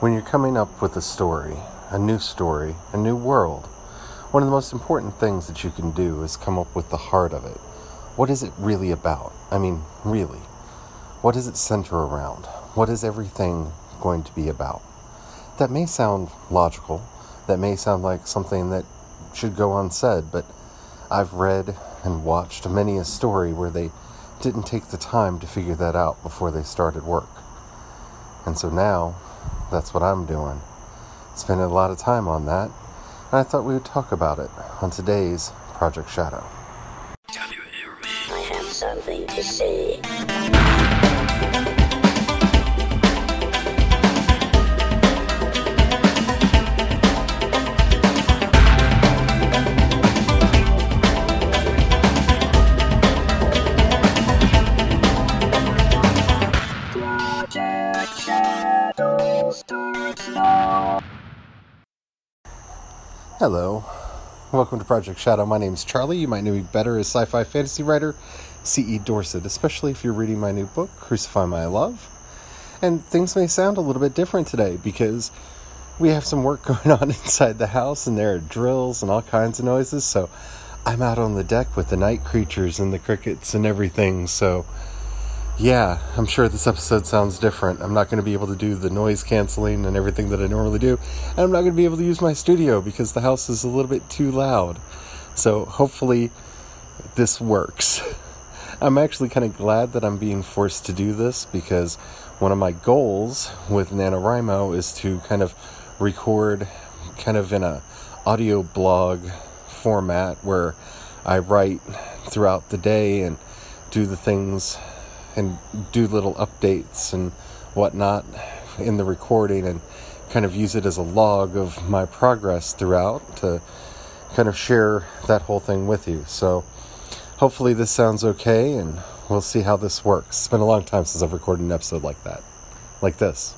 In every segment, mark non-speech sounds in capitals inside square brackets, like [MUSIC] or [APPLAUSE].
When you're coming up with a story, a new story, a new world, one of the most important things that you can do is come up with the heart of it. What is it really about? I mean, really. What does it center around? What is everything going to be about? That may sound logical. That may sound like something that should go unsaid, but I've read and watched many a story where they didn't take the time to figure that out before they started work. And so now, that's what I'm doing. Spending a lot of time on that, and I thought we would talk about it on today's Project Shadow. Something to say. Hello, welcome to Project Shadow. My name's Charlie. You might know me better as sci fi fantasy writer C.E. Dorset, especially if you're reading my new book, Crucify My Love. And things may sound a little bit different today because we have some work [LAUGHS] going on inside the house and there are drills and all kinds of noises. So I'm out on the deck with the night creatures and the crickets and everything. So yeah, I'm sure this episode sounds different. I'm not going to be able to do the noise canceling and everything that I normally do. And I'm not going to be able to use my studio because the house is a little bit too loud. So hopefully this works. [LAUGHS] I'm actually kind of glad that I'm being forced to do this because one of my goals with NaNoWriMo is to kind of record kind of in a audio blog format where I write throughout the day and do the things and do little updates and whatnot in the recording and kind of use it as a log of my progress throughout to kind of share that whole thing with you. So hopefully this sounds okay and we'll see how this works. It's been a long time since I've recorded an episode like that, like this.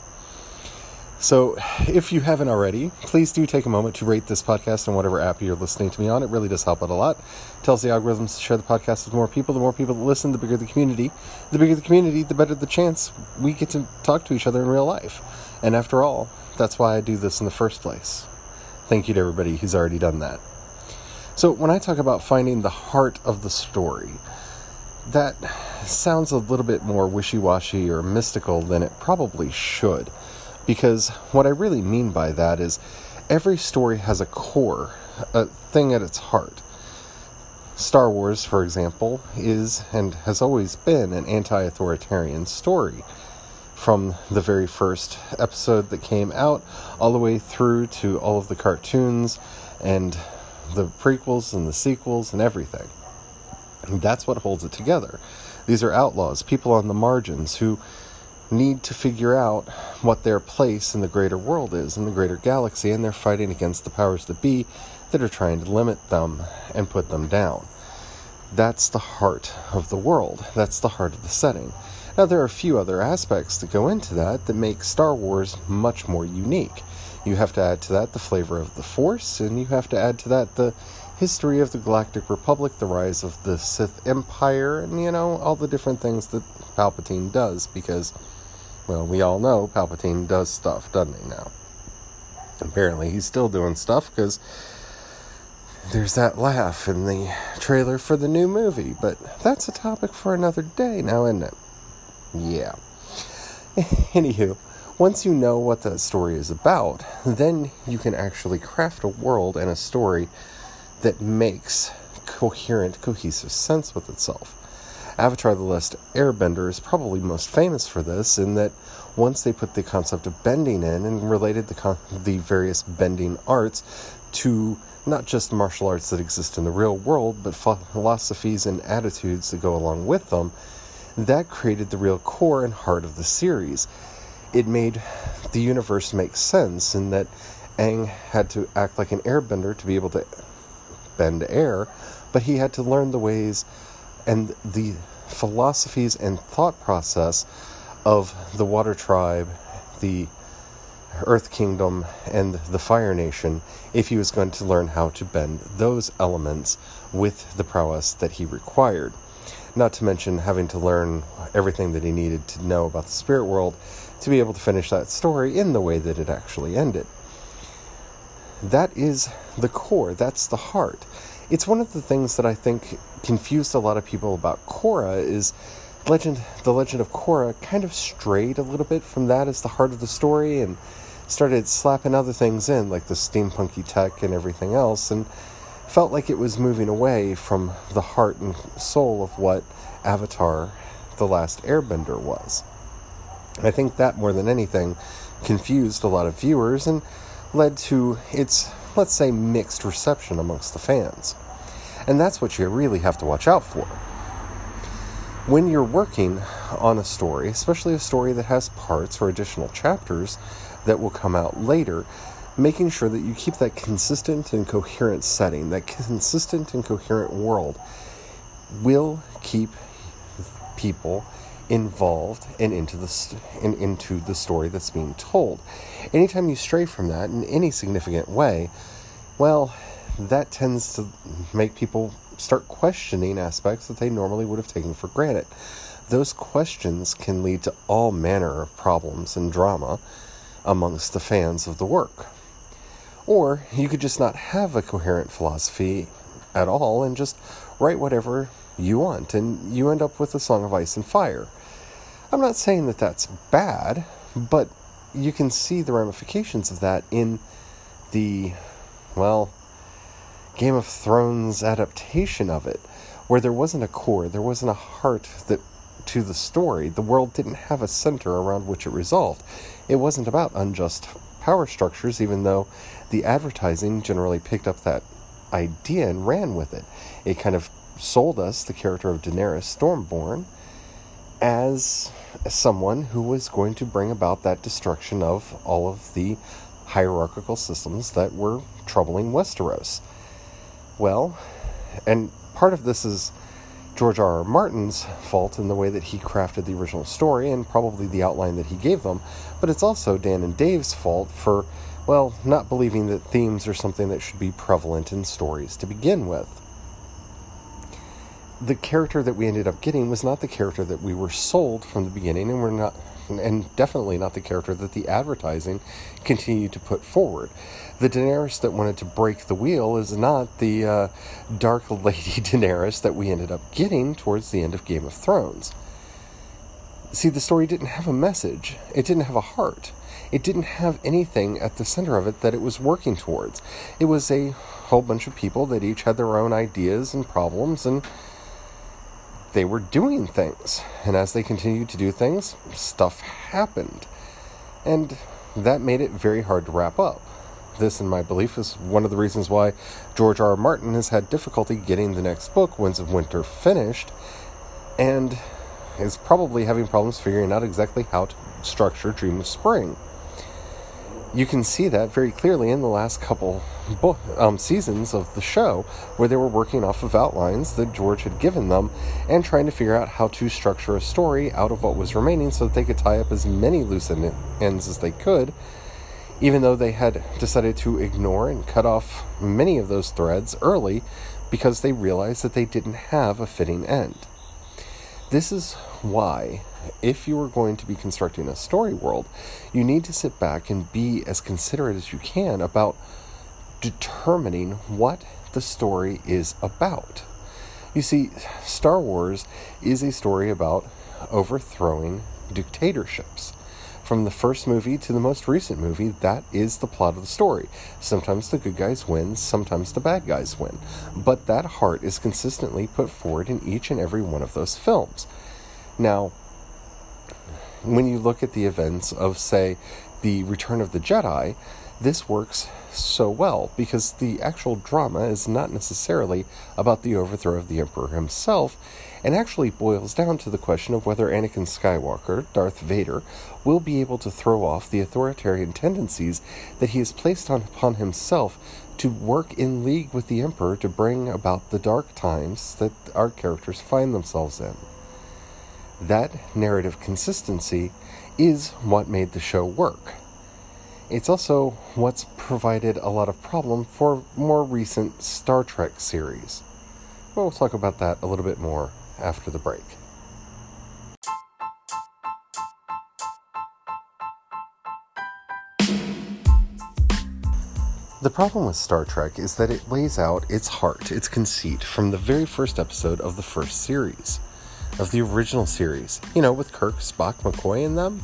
So, if you haven't already, please do take a moment to rate this podcast on whatever app you're listening to me on. It really does help out a lot. It tells the algorithms to share the podcast with more people. The more people that listen, the bigger the community. The bigger the community, the better the chance we get to talk to each other in real life. And after all, that's why I do this in the first place. Thank you to everybody who's already done that. So, when I talk about finding the heart of the story, that sounds a little bit more wishy washy or mystical than it probably should. Because what I really mean by that is every story has a core, a thing at its heart. Star Wars, for example, is and has always been an anti authoritarian story. From the very first episode that came out, all the way through to all of the cartoons and the prequels and the sequels and everything. And that's what holds it together. These are outlaws, people on the margins who need to figure out what their place in the greater world is, in the greater galaxy, and they're fighting against the powers that be that are trying to limit them and put them down. That's the heart of the world. That's the heart of the setting. Now, there are a few other aspects that go into that that make Star Wars much more unique. You have to add to that the flavor of the Force, and you have to add to that the history of the Galactic Republic, the rise of the Sith Empire, and you know, all the different things that Palpatine does because well, we all know Palpatine does stuff, doesn't he now? Apparently, he's still doing stuff because there's that laugh in the trailer for the new movie, but that's a topic for another day now, isn't it? Yeah. [LAUGHS] Anywho, once you know what the story is about, then you can actually craft a world and a story that makes coherent, cohesive sense with itself. Avatar The Last Airbender is probably most famous for this, in that once they put the concept of bending in and related the, con- the various bending arts to not just martial arts that exist in the real world, but philosophies and attitudes that go along with them, that created the real core and heart of the series. It made the universe make sense in that Aang had to act like an airbender to be able to bend air, but he had to learn the ways and the philosophies and thought process of the Water Tribe, the Earth Kingdom, and the Fire Nation if he was going to learn how to bend those elements with the prowess that he required. Not to mention having to learn everything that he needed to know about the spirit world to be able to finish that story in the way that it actually ended. That is the core, that's the heart. It's one of the things that I think confused a lot of people about Korra is legend the legend of Korra kind of strayed a little bit from that as the heart of the story and started slapping other things in like the steampunky tech and everything else and felt like it was moving away from the heart and soul of what Avatar the last airbender was. I think that more than anything confused a lot of viewers and led to its let's say mixed reception amongst the fans. And that's what you really have to watch out for when you're working on a story, especially a story that has parts or additional chapters that will come out later, making sure that you keep that consistent and coherent setting, that consistent and coherent world, will keep people involved and into the st- and into the story that's being told. Anytime you stray from that in any significant way, well, that tends to make people start questioning aspects that they normally would have taken for granted. Those questions can lead to all manner of problems and drama amongst the fans of the work. Or you could just not have a coherent philosophy at all and just write whatever you want, and you end up with a Song of Ice and Fire. I'm not saying that that's bad, but you can see the ramifications of that in the, well, Game of Thrones adaptation of it, where there wasn't a core, there wasn't a heart that to the story. The world didn't have a center around which it resolved. It wasn't about unjust power structures, even though the advertising generally picked up that idea and ran with it. It kind of sold us the character of Daenerys Stormborn as someone who was going to bring about that destruction of all of the hierarchical systems that were troubling Westeros. Well, and part of this is George R. R. Martin's fault in the way that he crafted the original story and probably the outline that he gave them, but it's also Dan and Dave's fault for, well, not believing that themes are something that should be prevalent in stories to begin with. The character that we ended up getting was not the character that we were sold from the beginning, and we're not, and definitely not the character that the advertising continued to put forward the Daenerys that wanted to break the wheel is not the uh, dark [LAUGHS] lady Daenerys that we ended up getting towards the end of Game of Thrones. See, the story didn't have a message, it didn't have a heart, it didn't have anything at the center of it that it was working towards. It was a whole bunch of people that each had their own ideas and problems, and they were doing things. And as they continued to do things, stuff happened. And that made it very hard to wrap up. This, in my belief, is one of the reasons why George R. R. Martin has had difficulty getting the next book, Winds of Winter, finished, and is probably having problems figuring out exactly how to structure Dream of Spring. You can see that very clearly in the last couple book, um, seasons of the show, where they were working off of outlines that George had given them and trying to figure out how to structure a story out of what was remaining so that they could tie up as many loose ends as they could even though they had decided to ignore and cut off many of those threads early because they realized that they didn't have a fitting end. This is why, if you are going to be constructing a story world, you need to sit back and be as considerate as you can about determining what the story is about. You see, Star Wars is a story about overthrowing dictatorships. From the first movie to the most recent movie, that is the plot of the story. Sometimes the good guys win, sometimes the bad guys win. But that heart is consistently put forward in each and every one of those films. Now, when you look at the events of, say, The Return of the Jedi, this works so well because the actual drama is not necessarily about the overthrow of the Emperor himself and actually boils down to the question of whether Anakin Skywalker, Darth Vader, will be able to throw off the authoritarian tendencies that he has placed on, upon himself to work in league with the Emperor to bring about the dark times that our characters find themselves in. That narrative consistency is what made the show work. It's also what's provided a lot of problem for more recent Star Trek series. But we'll talk about that a little bit more after the break. The problem with Star Trek is that it lays out its heart, its conceit, from the very first episode of the first series, of the original series, you know, with Kirk, Spock, McCoy in them.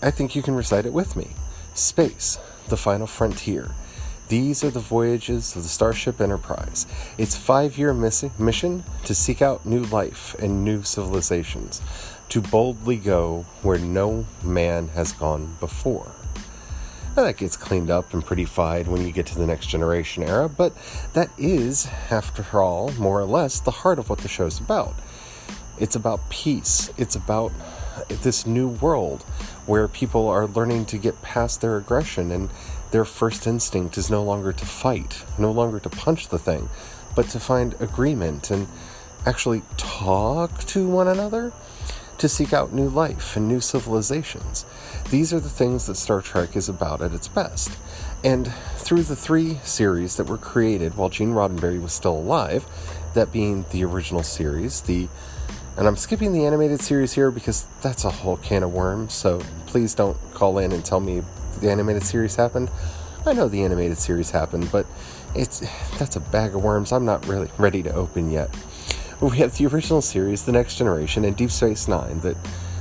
I think you can recite it with me. Space, the final frontier. These are the voyages of the Starship Enterprise. Its five year miss- mission to seek out new life and new civilizations, to boldly go where no man has gone before. Now, that gets cleaned up and prettified when you get to the next generation era, but that is, after all, more or less the heart of what the show's about. It's about peace. It's about Uh, this new world where people are learning to get past their aggression and their first instinct is no longer to fight, no longer to punch the thing, but to find agreement and actually talk to one another to seek out new life and new civilizations. These are the things that Star Trek is about at its best. And through the three series that were created while Gene Roddenberry was still alive, that being the original series, the and I'm skipping the animated series here because that's a whole can of worms, so please don't call in and tell me the animated series happened. I know the animated series happened, but it's that's a bag of worms I'm not really ready to open yet. We have the original series, The Next Generation, and Deep Space Nine that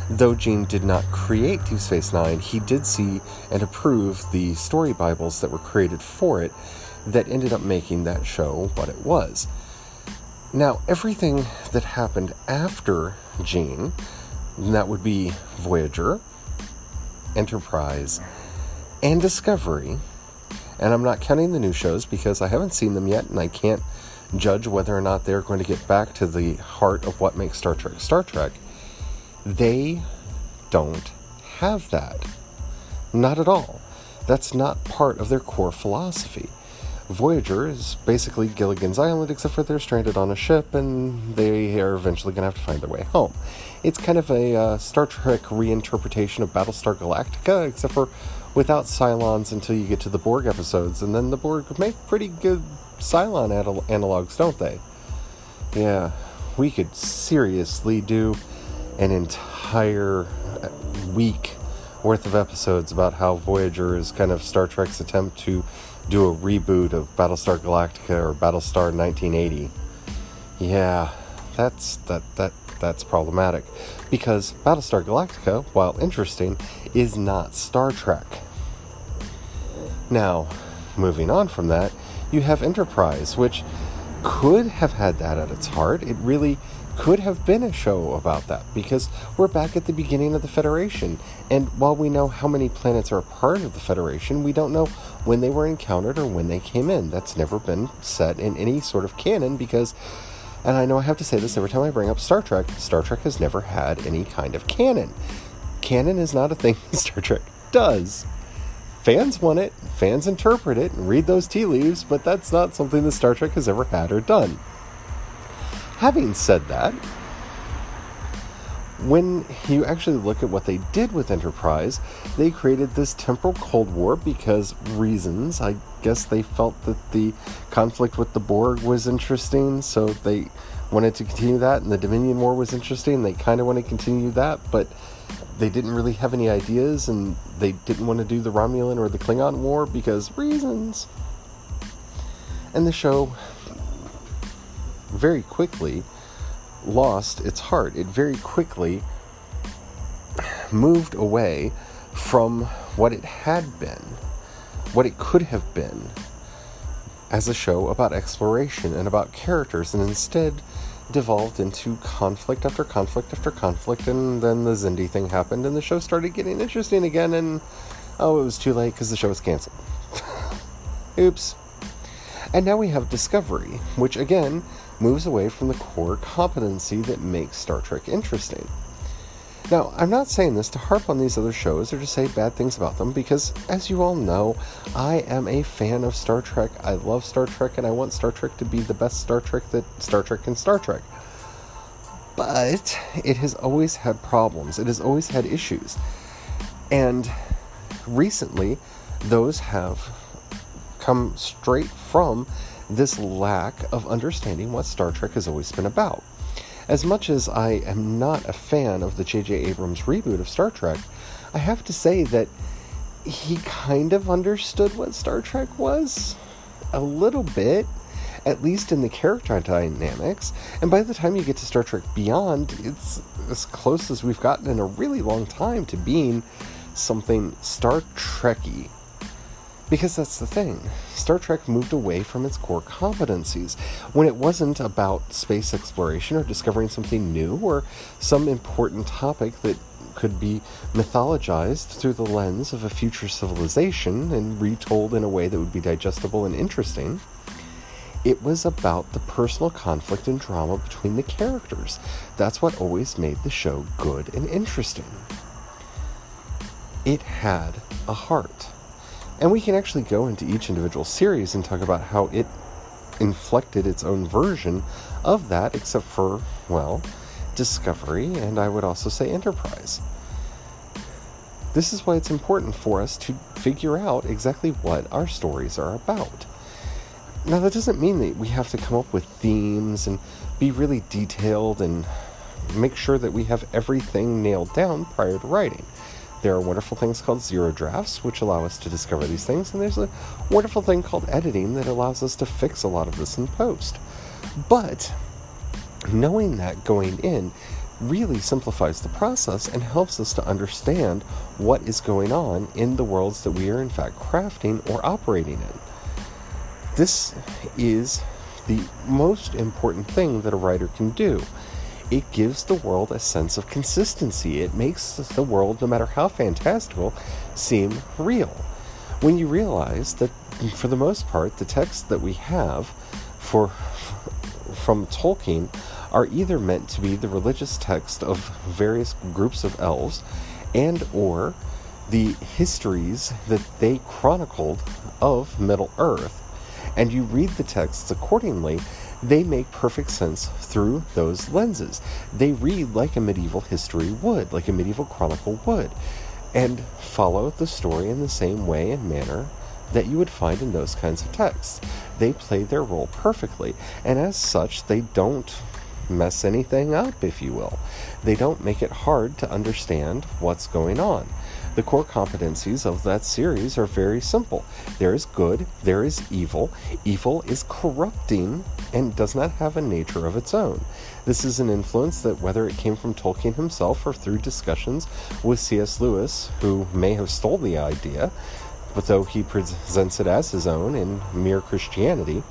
though Gene did not create Deep Space Nine, he did see and approve the story Bibles that were created for it that ended up making that show what it was. Now, everything that happened after Gene, that would be Voyager, Enterprise, and Discovery, and I'm not counting the new shows because I haven't seen them yet and I can't judge whether or not they're going to get back to the heart of what makes Star Trek Star Trek. They don't have that. Not at all. That's not part of their core philosophy. Voyager is basically Gilligan's Island, except for they're stranded on a ship and they are eventually going to have to find their way home. It's kind of a uh, Star Trek reinterpretation of Battlestar Galactica, except for without Cylons until you get to the Borg episodes, and then the Borg make pretty good Cylon anal- analogs, don't they? Yeah, we could seriously do an entire week worth of episodes about how Voyager is kind of Star Trek's attempt to do a reboot of Battlestar Galactica or Battlestar 1980. Yeah, that's that that that's problematic because Battlestar Galactica, while interesting, is not Star Trek. Now, moving on from that, you have Enterprise, which could have had that at its heart. It really could have been a show about that because we're back at the beginning of the Federation. And while we know how many planets are a part of the Federation, we don't know when they were encountered or when they came in. That's never been set in any sort of canon because, and I know I have to say this every time I bring up Star Trek, Star Trek has never had any kind of canon. Canon is not a thing [LAUGHS] Star Trek does. Fans want it, fans interpret it, and read those tea leaves, but that's not something that Star Trek has ever had or done. Having said that, when you actually look at what they did with Enterprise, they created this temporal Cold War because reasons. I guess they felt that the conflict with the Borg was interesting, so they wanted to continue that, and the Dominion War was interesting. They kind of want to continue that, but they didn't really have any ideas, and they didn't want to do the Romulan or the Klingon War because reasons. And the show very quickly lost its heart. It very quickly moved away from what it had been, what it could have been as a show about exploration and about characters, and instead devolved into conflict after conflict after conflict. And then the Xindi thing happened, and the show started getting interesting again. And oh, it was too late because the show was canceled. [LAUGHS] Oops. And now we have Discovery, which again moves away from the core competency that makes Star Trek interesting. Now, I'm not saying this to harp on these other shows or to say bad things about them because, as you all know, I am a fan of Star Trek. I love Star Trek and I want Star Trek to be the best Star Trek that Star Trek can Star Trek. But it has always had problems, it has always had issues. And recently, those have come straight from this lack of understanding what Star Trek has always been about. As much as I am not a fan of the J.J. Abrams reboot of Star Trek, I have to say that he kind of understood what Star Trek was a little bit, at least in the character dynamics. And by the time you get to Star Trek Beyond, it's as close as we've gotten in a really long time to being something Star Trekky. Because that's the thing. Star Trek moved away from its core competencies. When it wasn't about space exploration or discovering something new or some important topic that could be mythologized through the lens of a future civilization and retold in a way that would be digestible and interesting, it was about the personal conflict and drama between the characters. That's what always made the show good and interesting. It had a heart. And we can actually go into each individual series and talk about how it inflected its own version of that, except for, well, Discovery and I would also say Enterprise. This is why it's important for us to figure out exactly what our stories are about. Now, that doesn't mean that we have to come up with themes and be really detailed and make sure that we have everything nailed down prior to writing. There are wonderful things called zero drafts, which allow us to discover these things, and there's a wonderful thing called editing that allows us to fix a lot of this in post. But knowing that going in really simplifies the process and helps us to understand what is going on in the worlds that we are in fact crafting or operating in. This is the most important thing that a writer can do. It gives the world a sense of consistency. It makes the world, no matter how fantastical, seem real. When you realize that, for the most part, the texts that we have for from Tolkien are either meant to be the religious text of various groups of elves and or the histories that they chronicled of Middle Earth and you read the texts accordingly, they make perfect sense through those lenses. They read like a medieval history would, like a medieval chronicle would, and follow the story in the same way and manner that you would find in those kinds of texts. They play their role perfectly, and as such, they don't mess anything up, if you will. They don't make it hard to understand what's going on. The core competencies of that series are very simple. There is good, there is evil. Evil is corrupting and does not have a nature of its own. This is an influence that, whether it came from Tolkien himself or through discussions with C.S. Lewis, who may have stole the idea, but though he presents it as his own in Mere Christianity,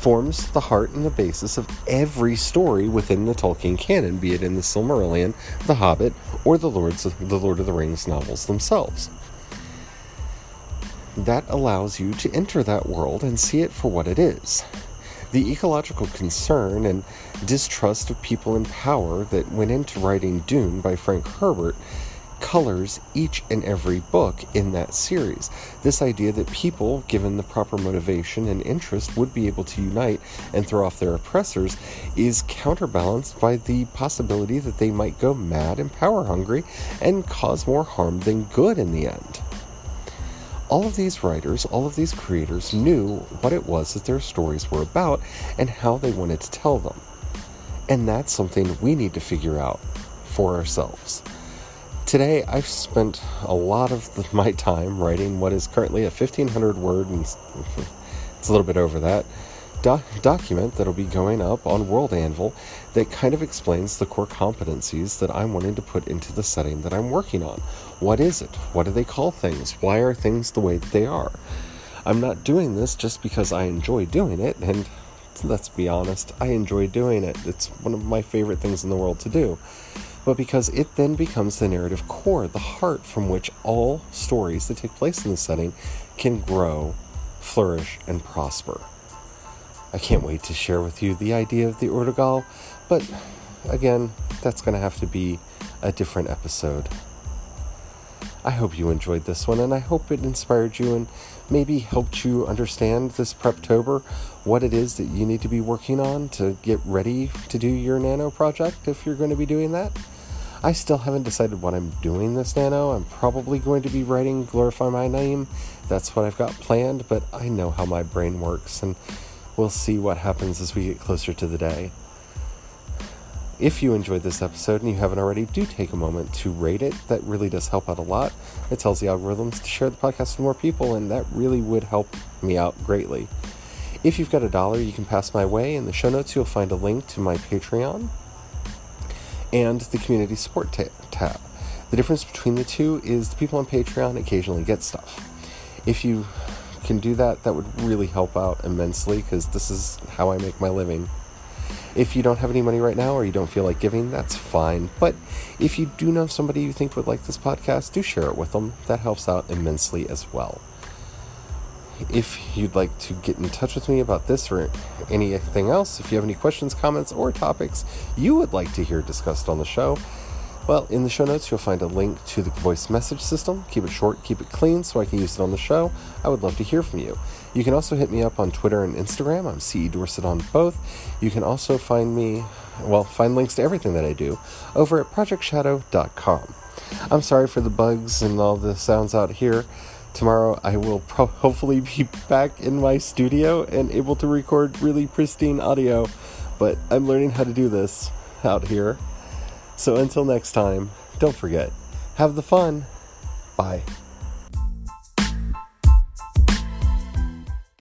forms the heart and the basis of every story within the Tolkien canon, be it in the Silmarillion, The Hobbit, or the Lords of, the Lord of the Rings novels themselves. That allows you to enter that world and see it for what it is. The ecological concern and distrust of people in power that went into writing Dune by Frank Herbert colors each and every book in that series. This idea that people, given the proper motivation and interest, would be able to unite and throw off their oppressors is counterbalanced by the possibility that they might go mad and power hungry and cause more harm than good in the end. All of these writers, all of these creators knew what it was that their stories were about and how they wanted to tell them. And that's something we need to figure out for ourselves. Today, I've spent a lot of the, [LAUGHS] my time writing what is currently a 1500 word, and it's a little bit over that, doc- document that'll be going up on World Anvil that kind of explains the core competencies that I'm wanting to put into the setting that I'm working on. What is it? What do they call things? Why are things the way that they are? I'm not doing this just because I enjoy doing it, and let's be honest, I enjoy doing it. It's one of my favorite things in the world to do but because it then becomes the narrative core, the heart from which all stories that take place in the setting can grow, flourish, and prosper. I can't wait to share with you the idea of the Urdagal, but again, that's going to have to be a different episode. I hope you enjoyed this one, and I hope it inspired you and maybe helped you understand this Preptober what it is that you need to be working on to get ready to do your nano project if you're going to be doing that. I still haven't decided what I'm doing this nano. I'm probably going to be writing Glorify My Name. That's what I've got planned, but I know how my brain works, and we'll see what happens as we get closer to the day. If you enjoyed this episode and you haven't already, do take a moment to rate it. That really does help out a lot. It tells the algorithms to share the podcast with more people, and that really would help me out greatly. If you've got a dollar, you can pass my way. In the show notes, you'll find a link to my Patreon and the community support ta- tab. The difference between the two is the people on Patreon occasionally get stuff. If you can do that, that would really help out immensely because this is how I make my living. If you don't have any money right now or you don't feel like giving, that's fine. But if you do know somebody you think would like this podcast, do share it with them. That helps out immensely as well. If you'd like to get in touch with me about this or anything else, if you have any questions, comments, or topics you would like to hear discussed on the show, well, in the show notes, you'll find a link to the voice message system. Keep it short, keep it clean so I can use it on the show. I would love to hear from you. You can also hit me up on Twitter and Instagram. I'm CE Dorset on both. You can also find me, well, find links to everything that I do over at projectshadow.com. I'm sorry for the bugs and all the sounds out here. Tomorrow I will pro- [LAUGHS] hopefully be back in my studio and able to record really pristine audio, but I'm learning how to do this out here. So until next time, don't forget, have the fun. Bye.